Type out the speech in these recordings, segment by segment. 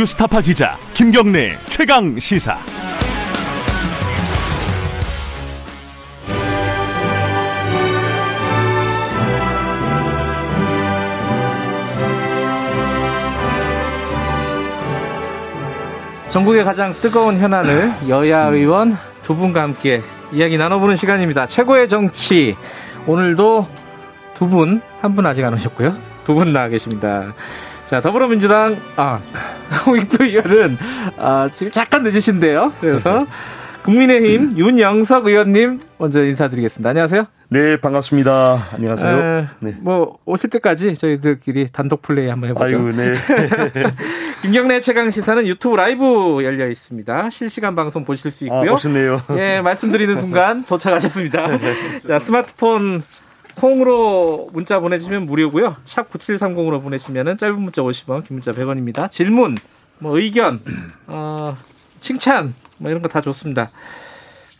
뉴스타파 기자 김경래 최강 시사. 전국의 가장 뜨거운 현안을 여야 의원 두 분과 함께 이야기 나눠보는 시간입니다. 최고의 정치. 오늘도 두 분, 한 분 아직 안 오셨고요. 두 분 나와 계십니다. 자, 더불어민주당, 아, 홍익표 의원은, 아, 지금 잠깐 늦으신데요. 그래서, 국민의힘 윤영석 의원님 먼저 인사드리겠습니다. 안녕하세요. 네, 반갑습니다. 안녕하세요. 에, 네. 뭐, 오실 때까지 저희들끼리 단독 플레이 한번 해보죠. 아유, 네. 김경래 최강 시사는 유튜브 라이브 열려 있습니다. 실시간 방송 보실 수 있고요. 아, 멋있네요. 예, 말씀드리는 순간 도착하셨습니다. 자, 스마트폰 콩으로 문자 보내주시면 무료고요. 샵 9730으로 보내시면은 짧은 문자 50원, 긴 문자 100원입니다. 질문, 뭐 의견, 어, 칭찬, 뭐 이런 거 다 좋습니다.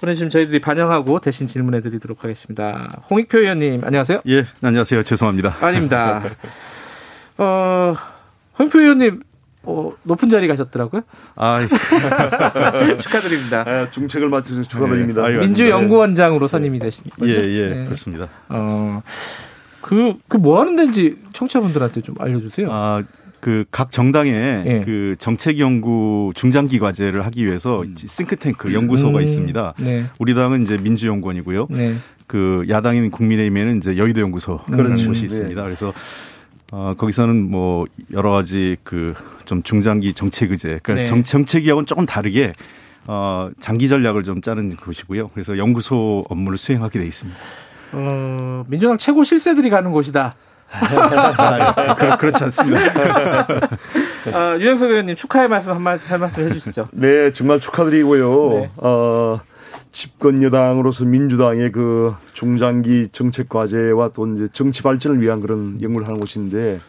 보내주시면 저희들이 반영하고 대신 질문해 드리도록 하겠습니다. 홍익표 의원님, 안녕하세요. 예, 안녕하세요. 죄송합니다. 아닙니다. 어, 홍익표 의원님, 어, 높은 자리 가셨더라고요. 아, 축하드립니다. 아, 중책을 맡으셔서 축하드립니다. 네, 아유, 민주연구원장으로 선임이 되신 거죠? 예, 예, 네. 그렇습니다. 어, 그, 그 뭐 하는 데인지 청취자분들한테 좀 알려주세요. 아, 그 각 정당에 예. 그 정책 연구 중장기 과제를 하기 위해서 싱크탱크 연구소가 음, 있습니다. 네. 우리 당은 이제 민주연구원이고요. 네. 그 야당인 국민의힘에는 이제 여의도 연구소 그런 그렇죠. 곳이 네. 있습니다. 그래서 어, 거기서는 뭐 여러 가지 그 좀 중장기 정책 의제, 그러니까 네. 정, 정책이하고는 조금 다르게 어, 장기 전략을 좀 짜는 곳이고요. 그래서 연구소 업무를 수행하게 돼 있습니다. 어, 민주당 최고 실세들이 가는 곳이다. 아, 그, 그렇지 않습니다. 아, 유영석 의원님 축하의 말씀 한 말씀, 한 말씀 해주시죠. 네, 정말 축하드리고요. 네. 어, 집권 여당으로서 민주당의 그 중장기 정책 과제와 또 이제 정치 발전을 위한 그런 연구를 하는 곳인데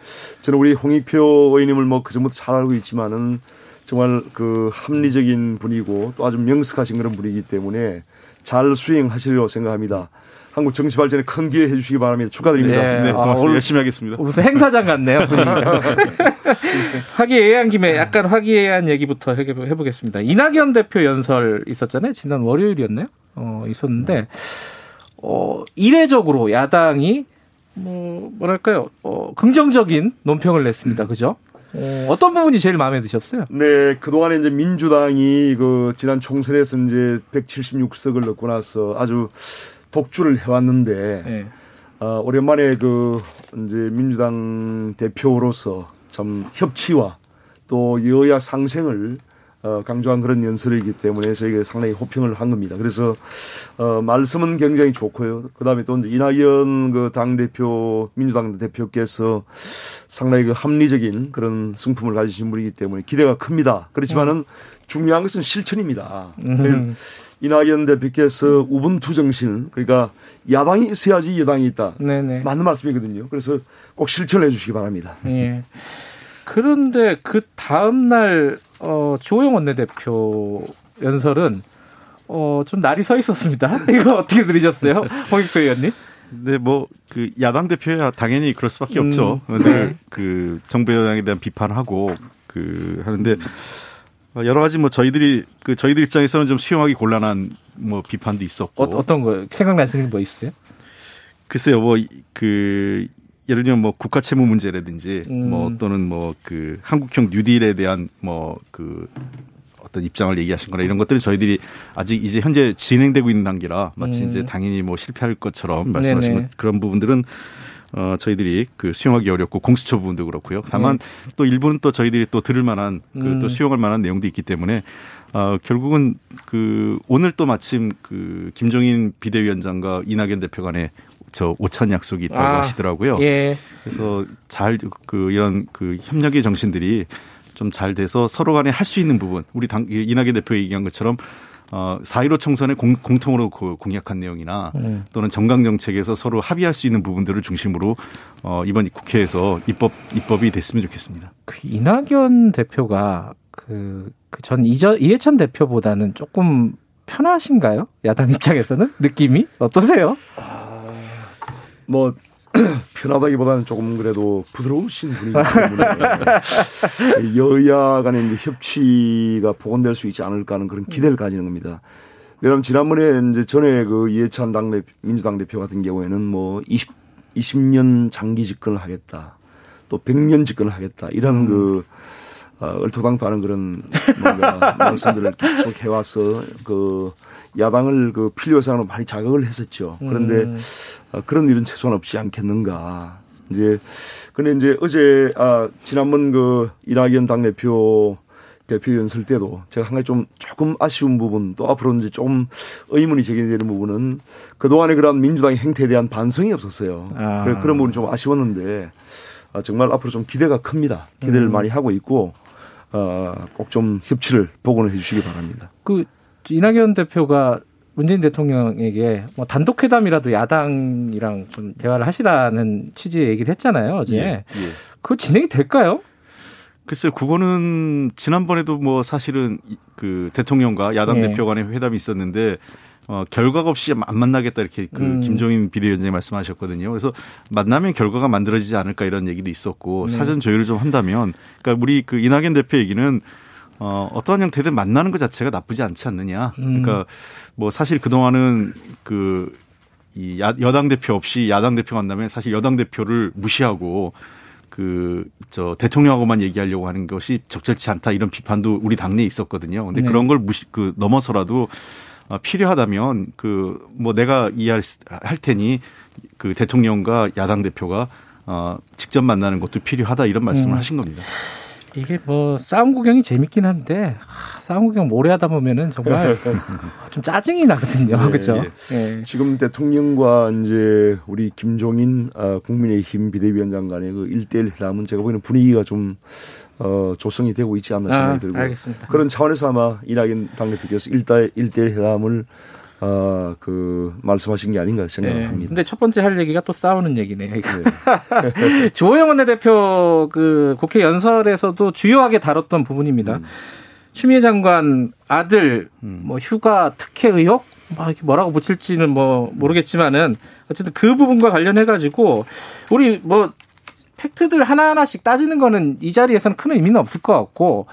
저는 우리 홍익표 의원님을 뭐 그전부터 잘 알고 있지만은 정말 그 합리적인 분이고 또 아주 명석하신 그런 분이기 때문에 잘 수행하시리라고 생각합니다. 한국 정치 발전에 큰 기회 해주시기 바랍니다. 축하드립니다. 네. 네, 아, 고맙습니다. 오늘- 열심히 하겠습니다. 무슨 행사장 같네요. 화기애애한 김에 약간 화기애애한 얘기부터 해- 해보겠습니다. 이낙연 대표 연설 있었잖아요. 지난 월요일이었나요? 어, 있었는데, 어, 이례적으로 야당이, 뭐, 뭐랄까요, 어, 긍정적인 논평을 냈습니다. 그죠? 어, 어떤 부분이 제일 마음에 드셨어요? 네, 그동안에 이제 민주당이 그 지난 총선에서 이제 176석을 넣고 나서 아주 독주를 해왔는데, 네. 어, 오랜만에 그 이제 민주당 대표로서 참 협치와 또 여야 상생을 어, 강조한 그런 연설이기 때문에 저희가 상당히 호평을 한 겁니다. 그래서 어, 말씀은 굉장히 좋고요. 그다음에 또 이제 이낙연 그 당 대표 민주당 대표께서 상당히 그 합리적인 그런 승품을 가지신 분이기 때문에 기대가 큽니다. 그렇지만은 중요한 것은 실천입니다. 음. 이낙연 대표께서 우분투 정신 그러니까 야당이 있어야지 여당이 있다. 네네. 맞는 말씀이거든요. 그래서 꼭 실천해 주시기 바랍니다. 예. 그런데 그 다음 날, 어, 주호영 원내대표 연설은, 어, 좀 날이 서 있었습니다. 이거 어떻게 들으셨어요? 홍익표 의원님? 네, 뭐, 그, 야당 대표야 당연히 그럴 수밖에 음, 없죠. 네. 늘, 그, 정부 여당에 대한 비판하고, 그, 하는데, 어, 여러 가지 뭐 저희들이, 그, 저희들 입장에서는 좀 수용하기 곤란한 뭐 비판도 있었고. 어, 어떤 거, 생각나시는 게 뭐 있어요? 글쎄요, 뭐, 이- 그, 예를 들면 뭐 국가 채무 문제라든지, 음. 뭐 또는 뭐 그 한국형 뉴딜에 대한 뭐그 어떤 입장을 얘기하신 거나 이런 것들은 저희들이 아직 이제 현재 진행되고 있는 단계라 마치 음. 이제 당연히 뭐 실패할 것처럼 말씀하신 네네. 것 그런 부분들은 어 저희들이 그 수용하기 어렵고 공수처 부분도 그렇고요. 다만 또 일부는 또 저희들이 또 들을 만한 그 네. 음. 또 수용할 만한 내용도 있기 때문에 어 결국은 그 오늘 또 마침 그 김종인 비대위원장과 이낙연 대표 간에 저 오찬 약속이 있다고 아, 하시더라고요. 예. 그래서 잘 그 이런 그 협력의 정신들이 좀 잘 돼서 서로 간에 할 수 있는 부분 우리 당 이낙연 대표 얘기한 것처럼 어, 4.15 총선에 공, 공통으로 그 공약한 내용이나 음. 또는 정강 정책에서 서로 합의할 수 있는 부분들을 중심으로 어, 이번 국회에서 입법 입법이 됐으면 좋겠습니다. 그 이낙연 대표가 그, 그전 이전, 이해찬 대표보다는 조금 편하신가요? 야당 입장에서는? 느낌이? 어떠세요? 뭐 편하다기보다는 조금 그래도 부드러우신 분이기 때문에 여야 간의 이제 협치가 복원될 수 있지 않을까 하는 그런 기대를 가지는 겁니다. 여러분 지난번에 이제 전에 그 이해찬 당대 민주당 대표 같은 경우에는 뭐 20, 20년 장기 집권을 하겠다. 또 100년 집권을 하겠다. 이런 음. 그 어, 얼토당토하는 그런 뭔가 말씀들을 계속 해와서 그 야당을 그 필요 사항으로 많이 자극을 했었죠. 그런데 음. 어, 그런 일은 최소한 없지 않겠는가. 이제 근데 이제 어제 아 지난번 그 이낙연 당대표 대표 연설 때도 제가 한 가지 좀 조금 아쉬운 부분 또 앞으로 이제 좀 의문이 제기되는 부분은 그동안의 그런 민주당의 행태에 대한 반성이 없었어요. 아. 그런 부분이 좀 아쉬웠는데 아, 정말 앞으로 좀 기대가 큽니다. 기대를 음. 많이 하고 있고 어, 꼭 좀 협치를 복원을 해 주시기 바랍니다. 그 이낙연 대표가 문재인 대통령에게 뭐 단독 회담이라도 야당이랑 좀 대화를 하시라는 취지의 얘기를 했잖아요 어제. 예, 예. 그거 진행이 될까요? 글쎄요, 그거는 지난번에도 뭐 사실은 그 대통령과 야당 예. 대표 간의 회담이 있었는데 어, 결과가 없이 안 만나겠다 이렇게 그 음. 김종인 비대위원장이 말씀하셨거든요. 그래서 만나면 결과가 만들어지지 않을까 이런 얘기도 있었고 네. 사전 조율을 좀 한다면 그러니까 우리 그 이낙연 대표 얘기는 어, 어떠한 형태든 만나는 것 자체가 나쁘지 않지 않느냐. 음. 그러니까 뭐 사실 그동안은 그, 이 야, 여당 대표 없이 야당 대표 만나면 사실 여당 대표를 무시하고 그, 저, 대통령하고만 얘기하려고 하는 것이 적절치 않다 이런 비판도 우리 당내에 있었거든요. 근데 네. 그런 걸 무시, 그, 넘어서라도 어, 필요하다면 그 뭐 내가 이해할 할 테니 그 대통령과 야당 대표가 어 직접 만나는 것도 필요하다 이런 말씀을 음. 하신 겁니다. 이게 뭐 싸움 구경이 재밌긴 한데 아, 싸움 구경 오래 하다 보면은 정말 좀 짜증이 나거든요. 네, 그렇죠? 예. 네. 지금 대통령과 이제 우리 김종인 아, 국민의힘 비대위원장 간의 그 1대1 회담은 제가 보기에는 분위기가 좀 어, 조성이 되고 있지 않나 생각이 아, 들고 알겠습니다. 그런 차원에서 아마 이낙연 당대표께서 일대 일대 회담을 어, 그 말씀하신 게 아닌가 생각합니다. 네. 근데 첫 번째 할 얘기가 또 싸우는 얘기네요. 네. 조호영 원내대표 그 국회 연설에서도 주요하게 다뤘던 부분입니다. 음. 추미애 장관 아들 음. 뭐 휴가 특혜 의혹 뭐 이렇게 뭐라고 붙일지는 뭐 모르겠지만은 어쨌든 그 부분과 관련해 가지고 우리 뭐 팩트들 하나하나씩 따지는 거는 이 자리에서는 큰 의미는 없을 것 같고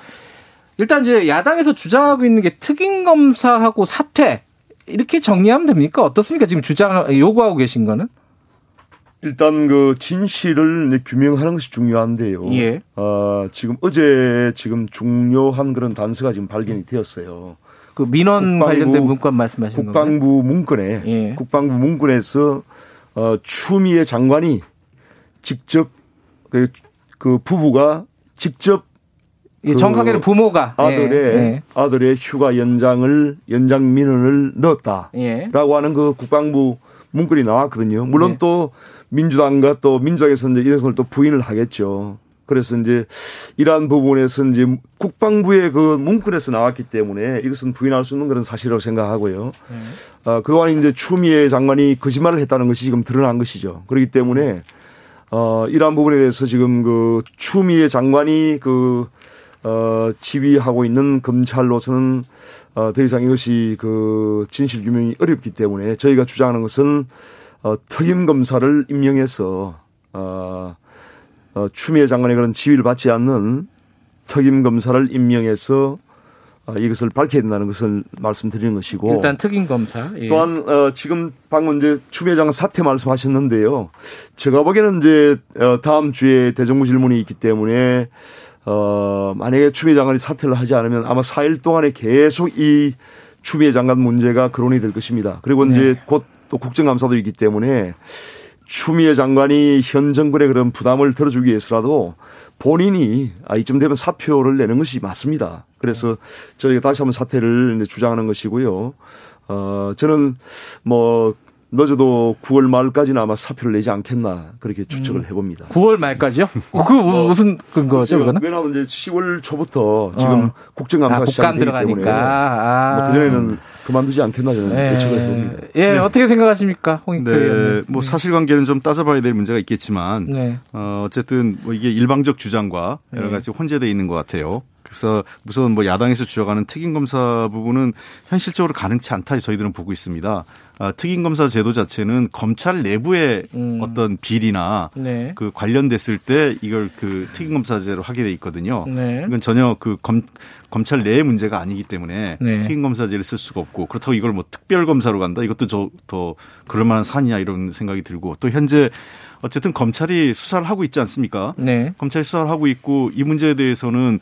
일단 이제 야당에서 주장하고 있는 게 특임 검사하고 사퇴 이렇게 정리하면 됩니까? 어떻습니까? 지금 주장 요구하고 계신 거는? 일단 그 진실을 규명하는 것이 중요한데요. 예. 어, 지금 어제 지금 중요한 그런 단서가 지금 발견이 되었어요. 그 민원 국방부, 관련된 문건 말씀하시는 국방부 건가요? 문건에 예. 국방부 문건에서 어, 추미애 장관이 직접 그, 그 부부가 직접 그 정확하게는 부모가 아들의 예, 예. 아들의 휴가 연장을 연장 민원을 넣었다라고 예. 하는 그 국방부 문건이 나왔거든요. 물론 예. 또 민주당과 또 민주당에서 이제 이런 걸또 부인을 하겠죠. 그래서 이제 이러한 부분에서 이제 국방부의 그 문건에서 나왔기 때문에 이것은 부인할 수 없는 그런 사실이라고 생각하고요. 네. 어, 그동안 이제 추미애 장관이 거짓말을 했다는 것이 지금 드러난 것이죠. 그렇기 때문에 어, 이러한 부분에 대해서 지금 그 추미애 장관이 그, 어, 지휘하고 있는 검찰로서는 어, 더 이상 이것이 그 진실 규명이 어렵기 때문에 저희가 주장하는 것은 어, 특임 검사를 임명해서 어, 어, 추미애 장관의 그런 지휘를 받지 않는 특임 검사를 임명해서 어, 이것을 밝혀야 된다는 것을 말씀드리는 것이고 일단 특임 검사 예. 또한 어, 지금 방금 이제 추미애장 사퇴 말씀하셨는데요. 제가 보기에는 이제 어, 다음 주에 대정부 질문이 있기 때문에 어, 만약에 추미애 장관이 사퇴를 하지 않으면 아마 4일 동안에 계속 이 추미애 장관 문제가 거론이 될 것입니다. 그리고 네. 이제 곧 또 국정감사도 있기 때문에 추미애 장관이 현 정권의 그런 부담을 덜어주기 위해서라도 본인이 아, 이쯤 되면 사표를 내는 것이 맞습니다. 그래서 저희가 다시 한번 사퇴를 주장하는 것이고요. 어, 저는 뭐 늦어도 9월 말까지는 아마 사표를 내지 않겠나 그렇게 추측을 음. 해봅니다. 9월 말까지요? 어, 그 무슨 근거죠? 그거는? 왜냐하면 이제 10월 초부터 지금 어. 국정감사 아, 시작이 되기 때문에 아. 뭐 그전에는 그만두지 않겠나 저는 네. 예측을 해봅니다. 예, 네. 어떻게 생각하십니까, 홍익표 네, 의원님? 뭐 사실관계는 좀 따져봐야 될 문제가 있겠지만 네. 어, 어쨌든 뭐 이게 일방적 주장과 여러 네. 가지 혼재돼 있는 것 같아요. 그래서 우선 뭐 야당에서 주장하는 특임 검사 부분은 현실적으로 가능치 않다 저희들은 보고 있습니다. 아, 특임검사 제도 자체는 검찰 내부의 음. 어떤 비리나 네. 그 관련됐을 때 이걸 그 특임검사제로 하게 돼 있거든요. 네. 이건 전혀 그 검, 검찰 내의 문제가 아니기 때문에 네. 특임검사제를 쓸 수가 없고 그렇다고 이걸 뭐 특별검사로 간다 이것도 저, 더 그럴 만한 사안이냐 이런 생각이 들고 또 현재 어쨌든 검찰이 수사를 하고 있지 않습니까? 네. 검찰이 수사를 하고 있고 이 문제에 대해서는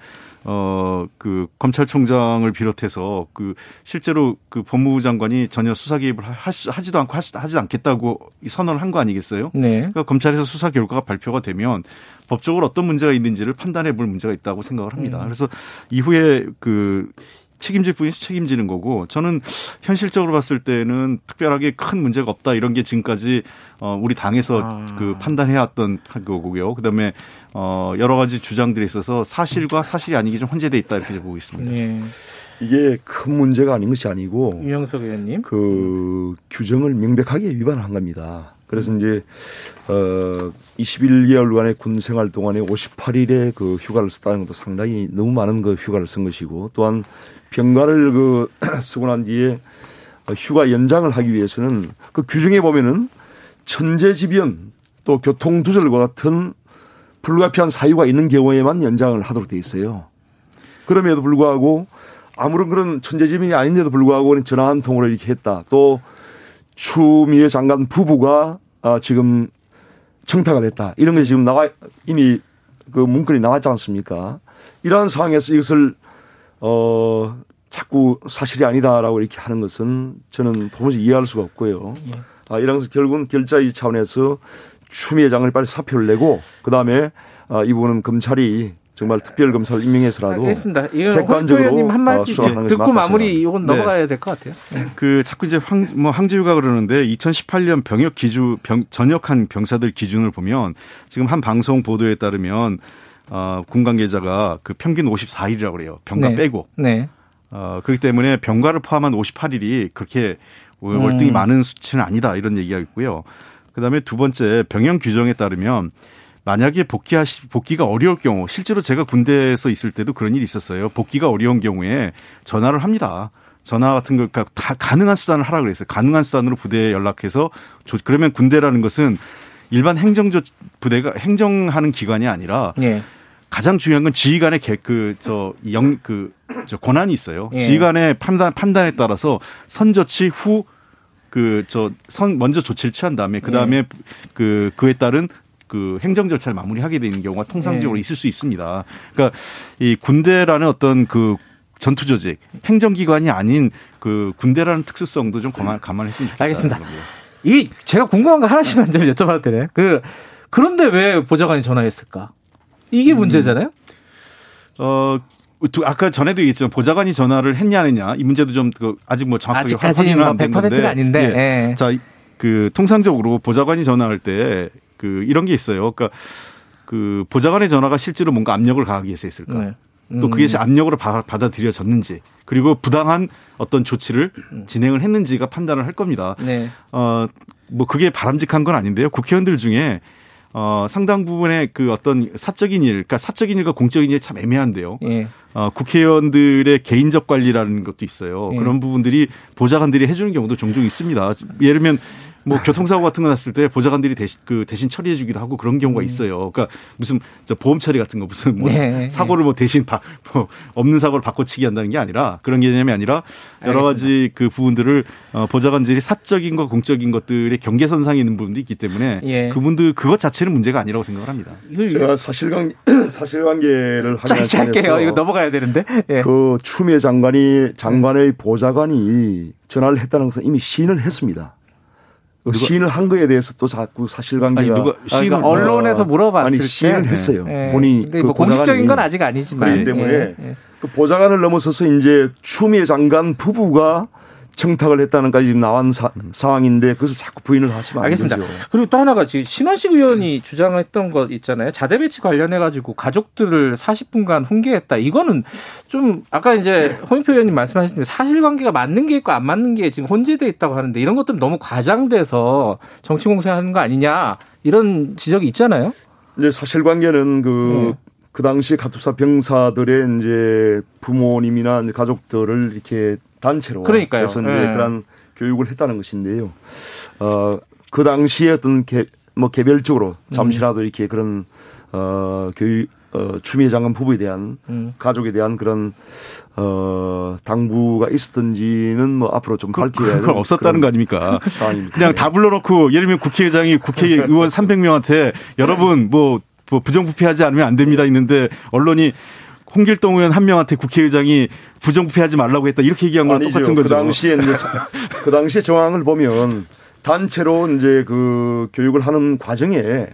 어 그 검찰총장을 비롯해서 그 실제로 그 법무부 장관이 전혀 수사 개입을 할 수, 하지도 않고 하지, 하지도 않겠다고 선언을 한 거 아니겠어요? 네. 그러니까 검찰에서 수사 결과가 발표가 되면 법적으로 어떤 문제가 있는지를 판단해 볼 문제가 있다고 생각을 합니다. 음. 그래서 이후에 그 책임질 분이 책임지는 거고 저는 현실적으로 봤을 때는 특별하게 큰 문제가 없다 이런 게 지금까지 어 우리 당에서 아. 그 판단해 왔던 거고요. 그다음에 어 여러 가지 주장들이 있어서 사실과 사실이 아니게 좀 혼재돼 있다 이렇게 보고 있습니다. 네. 이게 큰 문제가 아닌 것이 아니고 유영석 의원님. 그 규정을 명백하게 위반한 겁니다. 그래서 이제 어 21개월간의 군 생활 동안에 58일의 그 휴가를 썼다는 것도 상당히 너무 많은 그 휴가를 쓴 것이고 또한 병가를 그 쓰고 난 뒤에 휴가 연장을 하기 위해서는 그 규정에 보면은 천재지변 또 교통두절과 같은 불가피한 사유가 있는 경우에만 연장을 하도록 돼 있어요. 그럼에도 불구하고 아무런 그런 천재지변이 아닌데도 불구하고 전화 한 통으로 이렇게 했다. 또 추미애 장관 부부가 아, 지금 청탁을 했다. 이런 게 지금 나와 이미 그 문건이 나왔지 않습니까? 이러한 상황에서 이것을 어 자꾸 사실이 아니다라고 이렇게 하는 것은 저는 도무지 이해할 수가 없고요. 아, 이런 것은 결국은 결자의 차원에서 추미애 장관이 빨리 사표를 내고 그 다음에 아, 이 부분은 검찰이 정말 특별 검사를 임명해서라도 알겠습니다. 이건 객관적으로 한마디 수사하는 것이 듣고 마무리 이건 네. 넘어가야 될것 같아요. 그 자꾸 이제 황, 뭐 항지우가 그러는데 2018년 병역 기준 병, 전역한 병사들 기준을 보면 지금 한 방송 보도에 따르면 어, 군 관계자가 그 평균 54일이라고 그래요. 병가 네. 빼고. 네. 어, 그렇기 때문에 병가를 포함한 58일이 그렇게 월등히 음. 많은 수치는 아니다 이런 얘기가 있고요. 그다음에 두 번째 병영 규정에 따르면 만약에 복귀하시 복귀가 어려울 경우 실제로 제가 군대에서 있을 때도 그런 일이 있었어요. 복귀가 어려운 경우에 전화를 합니다. 전화 같은 거, 그러니까 다 가능한 수단을 하라 그랬어요. 가능한 수단으로 부대에 연락해서 조- 그러면 군대라는 것은 일반 행정조 부대가 행정하는 기관이 아니라 예. 가장 중요한 건 지휘관의 그저영그 저 권한이 있어요. 예. 지휘관의 판단 판단에 따라서 선조치 후 그 저 선 먼저 조치를 취한 다음에 그 다음에 그 그에 따른 그 행정 절차를 마무리하게 되는 경우가 통상적으로 예. 있을 수 있습니다. 그러니까 이 군대라는 어떤 그 전투 조직, 행정기관이 아닌 그 군대라는 특수성도 좀 감안, 감안했으면 좋겠다. 알겠습니다. 이 제가 궁금한 거 하나씩만 좀 여쭤봐도 되나요? 그 그런데 왜 보좌관이 전화했을까? 이게 음. 문제잖아요. 어, 두- 아까 전에도 얘기했지만 보좌관이 전화를 했냐 안 했냐 이 문제도 좀그 아직 뭐 정확하게 확인은 뭐 안된 100%는 건데. 아닌데, 예. 자, 그 통상적으로 보좌관이 전화할 때 그 이런 게 있어요. 그러니까 그 보좌관의 전화가 실제로 뭔가 압력을 가하기 위해서 했을까? 네. 또 그게 음. 압력으로 받아- 받아들여졌는지 그리고 부당한 어떤 조치를 진행을 했는지가 판단을 할 겁니다. 네. 어, 뭐 그게 바람직한 건 아닌데요. 국회의원들 중에 어, 상당 부분의 그 어떤 사적인 일, 그러니까 사적인 일과 공적인 일이 참 애매한데요. 예. 어, 국회의원들의 개인적 관리라는 것도 있어요. 예. 그런 부분들이 보좌관들이 해주는 경우도 종종 있습니다. 예를 들면 뭐 교통사고 같은 거 났을 때 보좌관들이 대신 그 대신 처리해 주기도 하고 그런 경우가 있어요. 그러니까 무슨 저 보험 처리 같은 거 무슨 뭐 음. 네, 사고를 뭐 대신 바, 뭐 없는 사고를 바꿔치기 한다는 게 아니라 그런 개념이 아니라 여러 가지 그 부분들을 어, 보좌관들이 사적인과 공적인 것들의 경계선상에 있는 부분도 있기 때문에 예. 그분들 그것 자체는 문제가 아니라고 생각을 합니다. 이걸 제가 사실관 사실관계를 하기 할게요. 이거 넘어가야 되는데. 예. 그 추미애 장관이 장관의 보좌관이 전화를 했다는 것은 이미 시인을 했습니다. 그 시인을 한 거에 대해서 또 자꾸 사실관계가 아니 누가 아, 그러니까 시인을 언론에서 물어봤을 아니 때 시인을 했어요. 예. 본인이 근데 그뭐 공식적인. 건 아직 아니지만 그렇기 때문에 예, 예. 그 보좌관을 넘어서서 이제 추미애 장관 부부가 청탁을 했다는까지 지금 나온 사, 상황인데 그것을 자꾸 부인을 하시면 안 알겠습니다. 되죠. 그리고 또 하나가 지금 신원식 의원이 주장했던 것 있잖아요. 자대 배치 관련해 가지고 가족들을 40분간 훈계했다. 이거는 좀 아까 이제 홍인표 의원님 말씀하셨지만 사실관계가 맞는 게 있고 안 맞는 게 지금 혼재돼 있다고 하는데 이런 것들은 너무 과장돼서 정치 공세하는 거 아니냐 이런 지적이 있잖아요. 이제 사실관계는 그, 네. 그 당시 가투사 병사들의 이제 부모님이나 이제 가족들을 이렇게 단체로. 그러니까요. 그래서 이제 네. 그런 교육을 했다는 것인데요. 어, 그 당시에 어떤 개, 뭐 개별적으로 잠시라도 이렇게 그런 어, 교육 어, 추미애 장관 부부에 대한 음. 가족에 대한 그런 어, 당부가 있었던지는 뭐 앞으로 좀 밝혀야 그건 되는 없었다는 거 아닙니까? 상황입니다. 그냥 다 불러놓고 예를 들면 국회의장이 국회의원 300명한테 여러분 뭐, 뭐 부정부패하지 않으면 안 됩니다 있는데 언론이 홍길동 의원 한 명한테 국회의장이 부정부패하지 말라고 했다 이렇게 얘기한 거랑 아니죠. 똑같은 그 거죠. 당시에 이제 사- 그 당시에 정황을 보면 단체로 이제 그 교육을 하는 과정에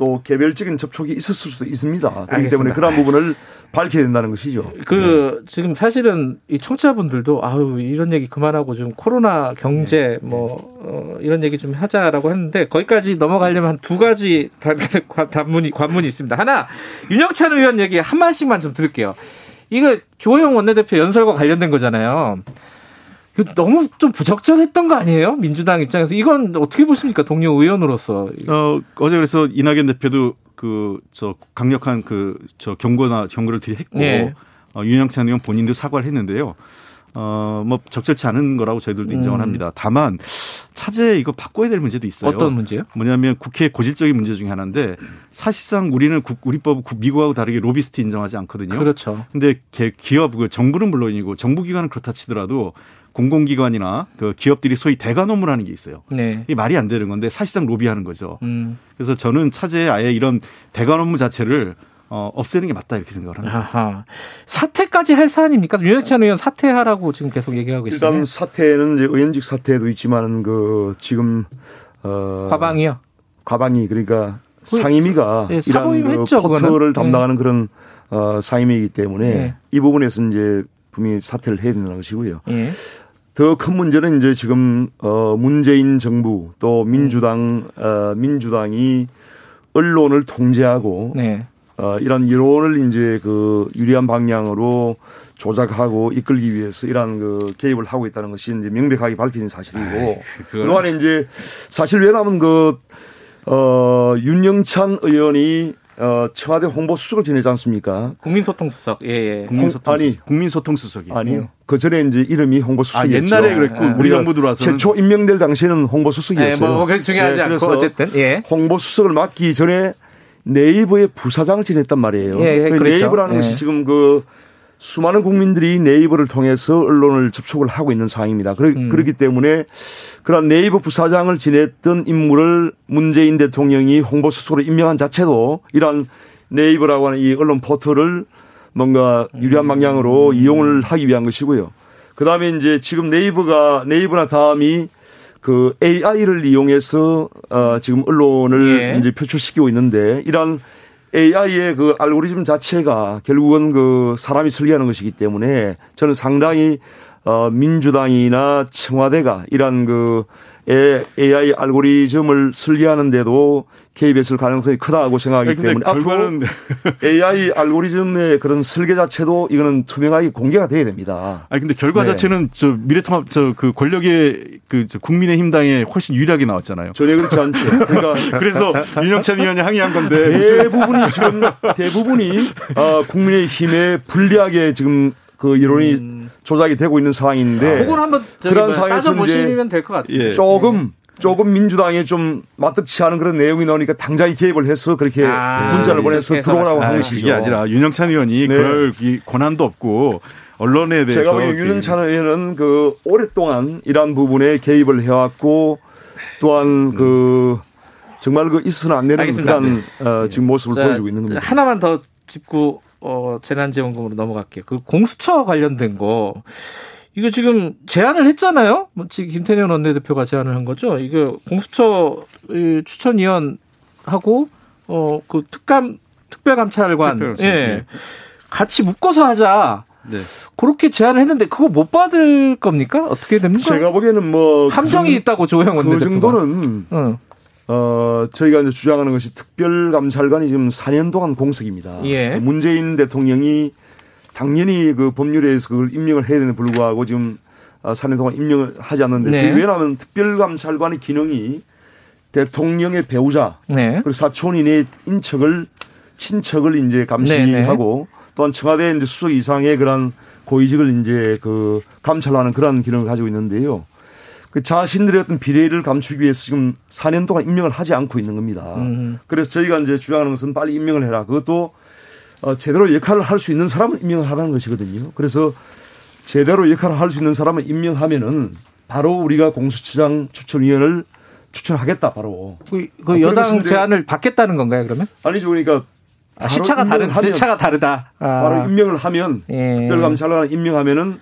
또 개별적인 접촉이 있었을 수도 있습니다. 그렇기 알겠습니다. 때문에 그런 부분을 밝혀야 된다는 것이죠. 그 지금 사실은 이 청취자분들도 아유 이런 얘기 그만하고 좀 코로나 경제 뭐 어, 이런 얘기 좀 하자라고 했는데 거기까지 넘어가려면 한두 가지 단- 단문이 관문이 있습니다. 하나 윤영찬 의원 얘기 한 마디씩만 좀 들을게요. 이거 조호영 원내대표 연설과 관련된 거잖아요. 너무 좀 부적절했던 거 아니에요? 민주당 입장에서 이건 어떻게 보십니까? 동료 의원으로서 어, 어제 그래서 이낙연 대표도 그 저 강력한 그 저 경고나 경고를 드리했고 예. 어, 윤영찬 의원 본인도 사과를 했는데요. 어, 뭐 적절치 않은 거라고 저희들도 인정을 음. 합니다. 다만 차제 이거 바꿔야 될 문제도 있어요. 어떤 문제요? 뭐냐면 국회 고질적인 문제 중에 하나인데 사실상 우리는 국- 우리법 미국하고 다르게 로비스트 인정하지 않거든요. 그렇죠. 근데 개- 기업 그 정부는 물론이고 정부 기관은 그렇다 치더라도 공공기관이나 그 기업들이 소위 대관 업무를 하는 게 있어요. 네. 이게 말이 안 되는 건데 사실상 로비하는 거죠. 음. 그래서 저는 차제에 아예 이런 대관 업무 자체를 어, 없애는 게 맞다 이렇게 생각을 합니다. 아하. 사퇴까지 할 사안입니까? 윤영찬 의원 사퇴하라고 지금 계속 얘기하고 있어요. 일단 사태는 이제 의원직 사태도 있지만 그 지금 어 과방이요. 과방이 그러니까 상임위가 예, 이런 그 사보임했죠, 포털을 그거는. 담당하는 그런 어 상임위이기 때문에 예. 이 부분에서 이제 분명히 사퇴를 해야 된다는 것이고요. 예. 더큰 문제는 이제 지금 어 문재인 정부 또 민주당 음. 어 민주당이 언론을 통제하고 네. 어 이런 여론을 이제 그 유리한 방향으로 조작하고 이끌기 위해서 이러한 그 개입을 하고 있다는 것이 이제 명백하게 밝혀진 사실이고 그동안에 이제 사실 왜냐하면 그 어, 윤영찬 의원이 어, 청와대 홍보 수석을 지내지 않습니까? 국민소통 수석. 예, 예. 국민소통 아니. 국민소통 수석이 아니요. 그 전에 이제 이름이 아 홍보 수석이었죠. 옛날에 그랬고 아, 우리 우리가 정부 들어와서는 최초 임명될 당시에는 예, 홍보 수석이었어요. 뭐, 그게 중요하지 네, 않고, 어쨌든, 예. 홍보 수석을 맡기 전에 네이버의 부사장을 지냈단 말이에요. 예, 예, 그 그랬죠. 네이버라는 예. 것이 지금 그 수많은 국민들이 네이버를 통해서 언론을 접촉을 하고 있는 상황입니다. 그러, 음. 그렇기 때문에 그런 네이버 부사장을 지냈던 인물을 문재인 대통령이 홍보수석으로 임명한 자체도 이러한 네이버라고 하는 이 언론 포털을 뭔가 유리한 방향으로 이용을 하기 위한 것이고요. 그 다음에 이제 지금 네이버가 네이버나 다음이 그 AI를 이용해서 어 지금 언론을 예. 이제 표출시키고 있는데 이런 AI의 그 알고리즘 자체가 결국은 그 사람이 설계하는 것이기 때문에 저는 상당히 어 민주당이나 청와대가 이런 그 AI 알고리즘을 설계하는데도 개입했을 가능성이 크다고 생각하기 근데 때문에 결과는 AI 알고리즘의 그런 설계 자체도 이거는 투명하게 공개가 돼야 됩니다. 아니 근데 결과 네. 자체는 저 미래통합 저 그 권력의 그저 국민의힘 당에 훨씬 유리하게 나왔잖아요. 전혀 그렇지 않죠. 그러니까 그래서 윤영찬 의원이 항의한 건데 대부분이 지금 대부분이 어, 국민의힘에 불리하게 지금 그 여론이 조작이 되고 있는 상황인데 그걸 한번 그런 뭐 상황에서 따져보시면 될 것 같아요. 예. 조금 조금 민주당에 좀 맞득치 않은 그런 내용이 나오니까 당장에 개입을 해서 그렇게 아, 문자를 보내서 들어오라고 아, 한 것이죠. 그게 아니라 윤영찬 의원이 네. 그럴 이 권한도 없고 언론에 대해서 제가 보기엔 윤영찬 의원은 그 오랫동안 이러한 부분에 개입을 해왔고 또한 그 정말 그 있어서는 안 되는 알겠습니다. 그런 어, 지금 모습을 자, 보여주고 있는 겁니다. 하나만 더 짚고 어, 재난지원금으로 넘어갈게요. 그 공수처 관련된 거 이거 지금 제안을 했잖아요. 뭐 지금 김태년 원내대표가 제안을 한 거죠. 이거 공수처 이 추천위원하고 어 그 특감 특별감찰관 특별감찰, 예 예. 같이 묶어서 하자. 네. 그렇게 제안을 했는데 그거 못 받을 겁니까? 어떻게 됩니까? 제가 보기에는 뭐 함정이 그, 있다고 조영 정- 원내대표가. 그 정도는 응. 어, 저희가 이제 주장하는 것이 특별감찰관이 지금 4년 동안 공석입니다. 예. 문재인 대통령이 당연히 그 법률에 의해서 그걸 임명을 해야 되는 불구하고 지금 어, 4년 동안 임명을 하지 않는데 네. 왜냐하면 특별감찰관의 기능이 대통령의 배우자 네. 그리고 사촌인의 인척을 친척을 이제 네, 감시하고 또한 청와대 이제 수석 이상의 그런 고위직을 이제 그 감찰하는 그런 기능을 가지고 있는데요. 그 자신들의 어떤 비례를 감추기 위해서 지금 4년 동안 임명을 하지 않고 있는 겁니다. 음. 그래서 저희가 이제 주장하는 것은 빨리 임명을 해라. 그것도 어, 제대로 역할을 할 수 있는 사람은 임명을 하라는 것이거든요. 그래서 제대로 역할을 할 수 있는 사람을 임명하면은 바로 우리가 공수처장 추천위원을 추천하겠다 바로. 그, 그 아, 여당 제안을 받겠다는 건가요, 그러면? 아니죠. 그러니까 아, 시차가 하면- 시차가 다르다. 아. 바로 임명을 하면 예. 특별감찰관 임명하면은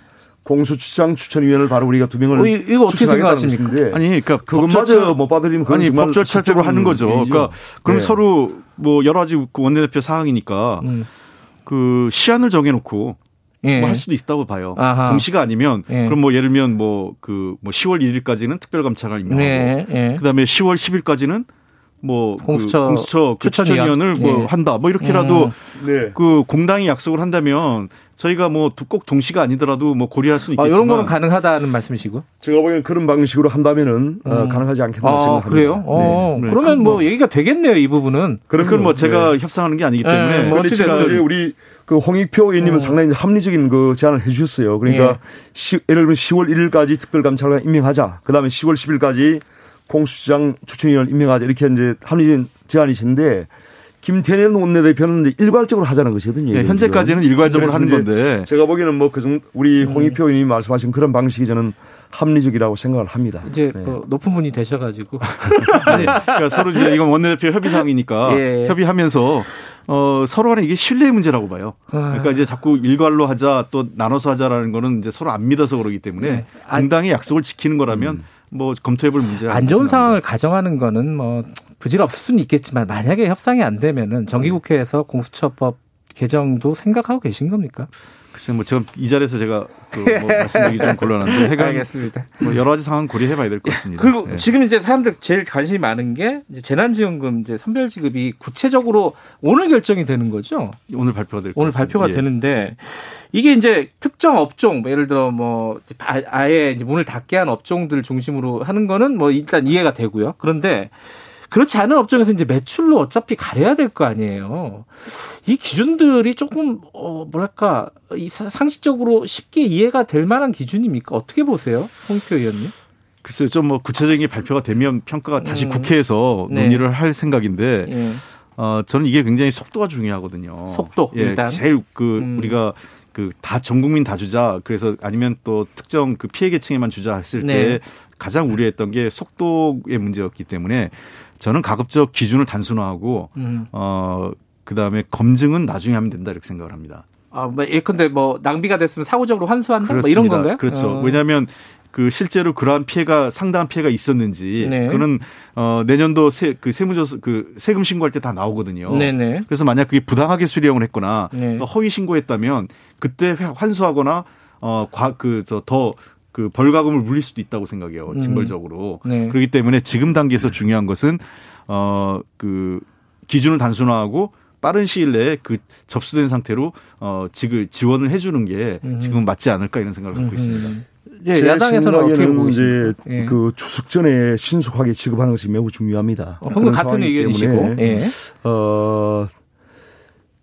공수처장 추천위원을 바로 우리가 두 명을 어, 이- 이거 어떻게 생각하십니까? 아니, 그러니까 그것마저 못 받으리면 그건 아니 정말 법 절차적으로 하는 거죠. 일이죠. 그러니까 그럼 네. 서로 뭐 여러 가지 그 원내대표 사항이니까 음. 그 시한을 정해놓고 예. 뭐할 수도 있다고 봐요. 아하. 동시가 아니면 예. 그럼 뭐 예를 들면 뭐 그뭐 10월 1일까지는 특별감찰관 임명하고 네, 예. 그다음에 10월 10일까지는 뭐 공수처 그 공수처 그 추천위원. 추천위원을 뭐 예. 한다. 뭐 이렇게라도 음. 네. 그 공당이 약속을 한다면 저희가 뭐 꼭 동시가 아니더라도 뭐 고려할 수는 아, 있겠지만 이런 거는 가능하다는 말씀이시고. 제가 보기엔 그런 방식으로 한다면은 어, 음. 가능하지 않겠다고 아, 생각합니다. 그래요? 어, 네. 그러면 그뭐 뭐- 얘기가 되겠네요, 이 부분은. 그건 뭐 네. 제가 협상하는 게 아니기 예, 때문에 뭐 어찌됐든. 지금 이제 우리 그 홍익표 의원님은 음. 상당히 합리적인 그 제안을 해주셨어요. 그러니까 예. 시, 예를 들면 10월 1일까지 특별감찰관 임명하자. 그 다음에 10월 10일까지 공수처장 추천위원을 임명하자. 이렇게 이제 합리적인 제안이신데 김태년 원내대표는 일괄적으로 하자는 것이거든요. 예, 이건 현재까지는. 일괄적으로 하는 건데 제가 보기에는 뭐그 정도 우리 음. 홍익표 의원님이 말씀하신 그런 방식이 저는 합리적이라고 생각을 합니다. 이제 네. 그 높은 분이 되셔가지고. 아니, 그러니까 서로 이제 이건 원내대표 협의 사항이니까 예. 협의하면서 어, 서로 간에 이게 신뢰의 문제라고 봐요. 그러니까 이제 자꾸 일괄로 하자 또 나눠서 하자라는 거는 이제 서로 안 믿어서 그러기 때문에 네. 안- 공당의 약속을 지키는 거라면 뭐 검토해볼 문제가 안 좋은. 상황을 가정하는 거는 뭐 부지가 없을 수는 있겠지만 만약에 협상이 안 되면은 정기국회에서 공수처법 개정도 생각하고 계신 겁니까? 글쎄 뭐 제가 이 자리에서 제가 그뭐 말씀드리기 좀 곤란한데 해가 알겠습니다. 뭐 여러 가지 상황 고려해 봐야 될 것 같습니다. 그리고 예. 지금 이제 사람들 제일 관심이 많은 게 이제 재난지원금 이제 선별 지급이 구체적으로 오늘 결정이 되는 거죠. 오늘 발표가 될 오늘 것 발표가. 예. 되는데 이게 이제 특정 업종 뭐 예를 들어 뭐 아- 아예 문을 닫게 한 업종들 중심으로 하는 거는 뭐 일단 이해가 되고요. 그런데 그렇지 않은 업종에서 이제 매출로 어차피 가려야 될 거 아니에요. 이 기준들이 조금 어 뭐랄까 이 사- 상식적으로 쉽게 이해가 될 만한 기준입니까? 어떻게 보세요, 홍익표 의원님? 글쎄요, 좀 뭐 구체적인 게 발표가 되면 평가가 다시 음. 국회에서 네. 논의를 할 생각인데, 예. 어, 저는 이게 굉장히 속도가 중요하거든요. 속도, 예, 일단. 제일 그 음. 우리가 그 다 전 국민 다 주자. 그래서 아니면 또 특정 그 피해 계층에만 주자 했을 네. 때 가장 우려했던 게 속도의 문제였기 때문에 저는 가급적 기준을 단순화하고 음. 어 그다음에 검증은 나중에 하면 된다 이렇게 생각을 합니다. 아, 뭐 예컨대 뭐 낭비가 됐으면 사후적으로 환수한다 뭐 이런 건가요? 그렇죠. 어. 왜냐하면 그 실제로 그러한 피해가 상당한 피해가 있었는지 네. 그는 어 내년도 세, 그 세무조사 그 세금 신고할 때 다 나오거든요. 네네. 그래서 만약 그게 부당하게 수령을 했거나 네. 또 허위 신고했다면 그때 회- 환수하거나 어과그저더 그 벌가금을 물릴 수도 있다고 생각해요. 음. 징벌적으로. 네. 그렇기 때문에 지금 단계에서 중요한 것은 어 그 기준을 단순화하고 빠른 시일 내에 그 접수된 상태로 어 지금 지원을 해주는 게 음. 지금 맞지 않을까 이런 생각을 갖고 있습니다. 음. 제 야당에서는 어떻게 보고 이제? 예. 그 추석 전에 신속하게 지급하는 것이 매우 중요합니다. 어, 그런 같은 의견이시고. 예. 어,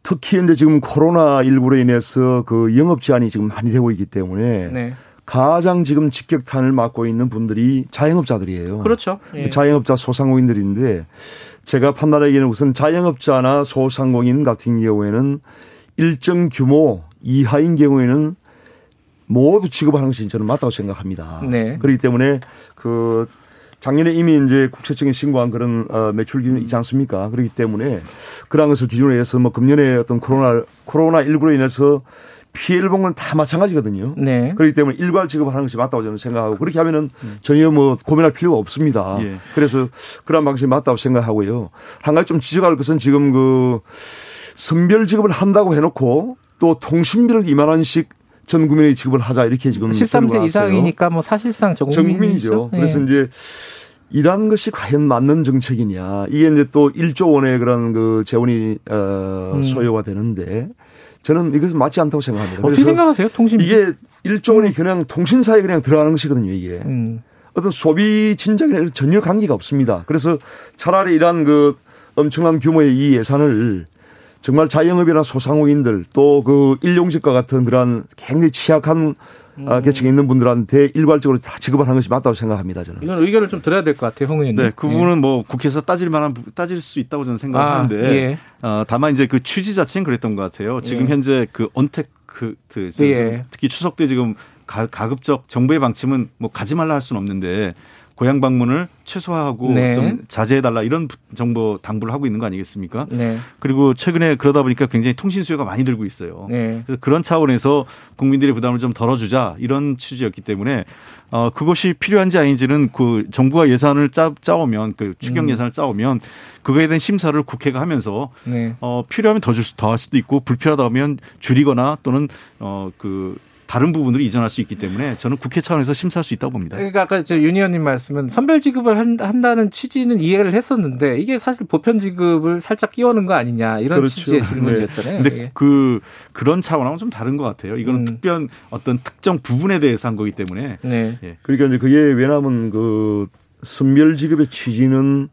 특히 이제 지금 코로나 19로 인해서 그 영업 제한이 지금 많이 되고 있기 때문에 네. 가장 지금 직격탄을 맞고 있는 분들이 자영업자들이에요. 그렇죠. 예. 자영업자 소상공인들인데 제가 판단하기에는 우선 자영업자나 소상공인 같은 경우에는 일정 규모 이하인 경우에는 모두 지급하는 것이 저는 맞다고 생각합니다. 네. 그렇기 때문에 그 작년에 이미 이제 국세청에 신고한 그런 어, 매출 기준이 있지 않습니까? 그렇기 때문에 그러한 것을 기준으로 해서 뭐 금년에 어떤 코로나 코로나 19로 인해서 피해를 본 건 다 마찬가지거든요. 네. 그렇기 때문에 일괄 지급하는 것이 맞다고 저는 생각하고 그렇게 하면은 전혀 뭐 고민할 필요가 없습니다. 예. 그래서 그런 방식이 맞다고 생각하고요. 한 가지 좀 지적할 것은 지금 그 선별 지급을 한다고 해놓고 또 통신비를 2만 원씩 전 국민에게 지급을 하자 이렇게 지금 13세 들어왔어요. 이상이니까 뭐 사실상 전전 국민이죠. 국민이죠. 예. 그래서 이제 이러한 것이 과연 맞는 정책이냐. 이게 이제 또 1조 원의 그런 그 재원이 어 음. 소요가 되는데 저는 이것은 맞지 않다고 생각합니다. 어떻게 생각하세요? 통신 이게 1조 원이 그냥 통신사에 그냥 들어가는 것이거든요, 이게. 음. 어떤 소비 진작에 전혀 관계가 없습니다. 그래서 차라리 이러한 그 엄청난 규모의 이 예산을 정말 자영업이나 소상공인들 또 그 일용직과 같은 그러한 굉장히 취약한 음. 계층에 있는 분들한테 일괄적으로 다 지급을 하는 것이 맞다고 생각합니다. 저는. 이건 의견을 좀 들어야 될 것 같아요, 홍 의원님. 네, 그 부분은 예. 뭐 국회에서 따질 만한 따질 수 있다고 저는 생각하는데 아, 예. 어, 다만 이제 그 취지 자체는 그랬던 것 같아요. 지금 예. 현재 그 언택 그, 그 예. 특히 추석 때 지금 가, 가급적 정부의 방침은 뭐 가지 말라 할 수는 없는데 고향 방문을 최소화하고 네. 좀 자제해달라 이런 정보 당부를 하고 있는 거 아니겠습니까? 네. 그리고 최근에 그러다 보니까 굉장히 통신 수요가 많이 들고 있어요. 네. 그래서 그런 차원에서 국민들의 부담을 좀 덜어주자 이런 취지였기 때문에 어 그것이 필요한지 아닌지는 그 정부가 예산을 짜 짜오면 그 추경 음. 예산을 짜오면 그거에 대한 심사를 국회가 하면서 네. 어 필요하면 더 줄 수 더 할 수도 있고 불필요하다면 줄이거나 또는 어 그 다른 부분으로 이전할 수 있기 때문에 저는 국회 차원에서 심사할 수 있다고 봅니다. 그러니까 아까 저윤 의원님 말씀은 선별 지급을 한, 다는 취지는 이해를 했었는데 이게 사실 보편 지급을 살짝 끼워는 거 아니냐 이런 그렇죠. 취지의 질문이었잖아요. 네. 근데 그 그런 차원하고는 좀 다른 것 같아요. 이거는 음. 특별 어떤 특정 부분에 대해서 한 거기 때문에. 네. 예. 그러니까 이제 그게 왜냐하면 그 선별 지급의 취지는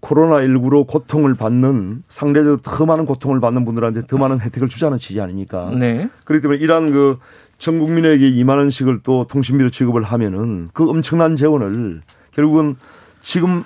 코로나19로 고통을 받는 상대적으로 더 많은 고통을 받는 분들한테 더 많은 혜택을 주자는 취지 아닙니까? 네. 그렇기 때문에 이러한 그 전 국민에게 2만 원씩을 또 통신비로 지급을 하면은 그 엄청난 재원을 결국은 지금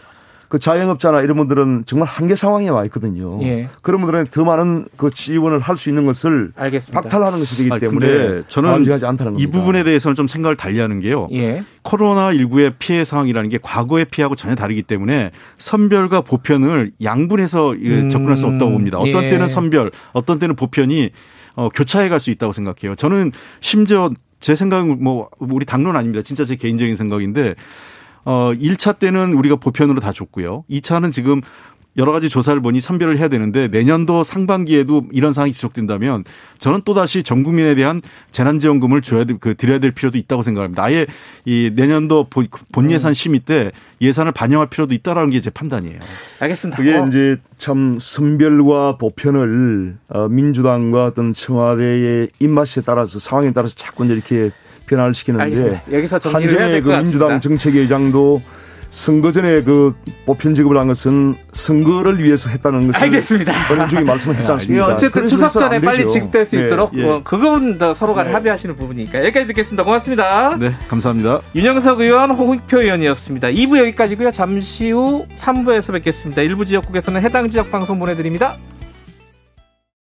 그 자영업자나 이런 분들은 정말 한계 상황에 와 있거든요. 예. 그런 분들은 더 많은 그 지원을 할 수 있는 것을 알겠습니다. 박탈하는 것이 되기 때문에 저는 안지하지 않다는 겁니다. 이 부분에 대해서는 좀 생각을 달리하는 게요. 예. 코로나 19의 피해 상황이라는 게 과거의 피해하고 전혀 다르기 때문에 선별과 보편을 양분해서 음. 접근할 수 없다고 봅니다. 어떤 예. 때는 선별, 어떤 때는 보편이 어, 교차해 갈 수 있다고 생각해요. 저는 심지어 제 생각은 뭐 우리 당론 아닙니다. 진짜 제 개인적인 생각인데 어 1차 때는 우리가 보편으로 다 줬고요. 2차는 지금 여러 가지 조사를 보니 선별을 해야 되는데 내년도 상반기에도 이런 상황이 지속된다면 저는 또다시 전 국민에 대한 재난지원금을 줘야 될, 그 드려야 될 필요도 있다고 생각합니다. 아예 이 내년도 본 음. 예산 심의 때 예산을 반영할 필요도 있다라는 게 제 판단이에요. 알겠습니다. 그게 어. 이제 참 선별과 보편을 어, 민주당과 어떤 청와대의 입맛에 따라서 상황에 따라서 자꾸 이렇게 변화를 시키는데 알겠습니다. 여기서 정리를 해야 될것 그 민주당 정책위의장도 선거 전에 그 보편 지급을 한 것은 선거를 위해서 했다는 것을 알겠습니다. 본인중에 말씀을 했지 않습니까? 어쨌든 추석 전에 빨리 지급될 수 네. 있도록 예. 뭐 그건 서로 간에 네. 합의하시는 부분이니까 여기까지 듣겠습니다. 고맙습니다. 네, 감사합니다. 윤영석 의원, 홍익표 의원이었습니다. 2부 여기까지고요. 잠시 후 3부에서 뵙겠습니다. 일부 지역국에서는 해당 지역 방송 보내드립니다.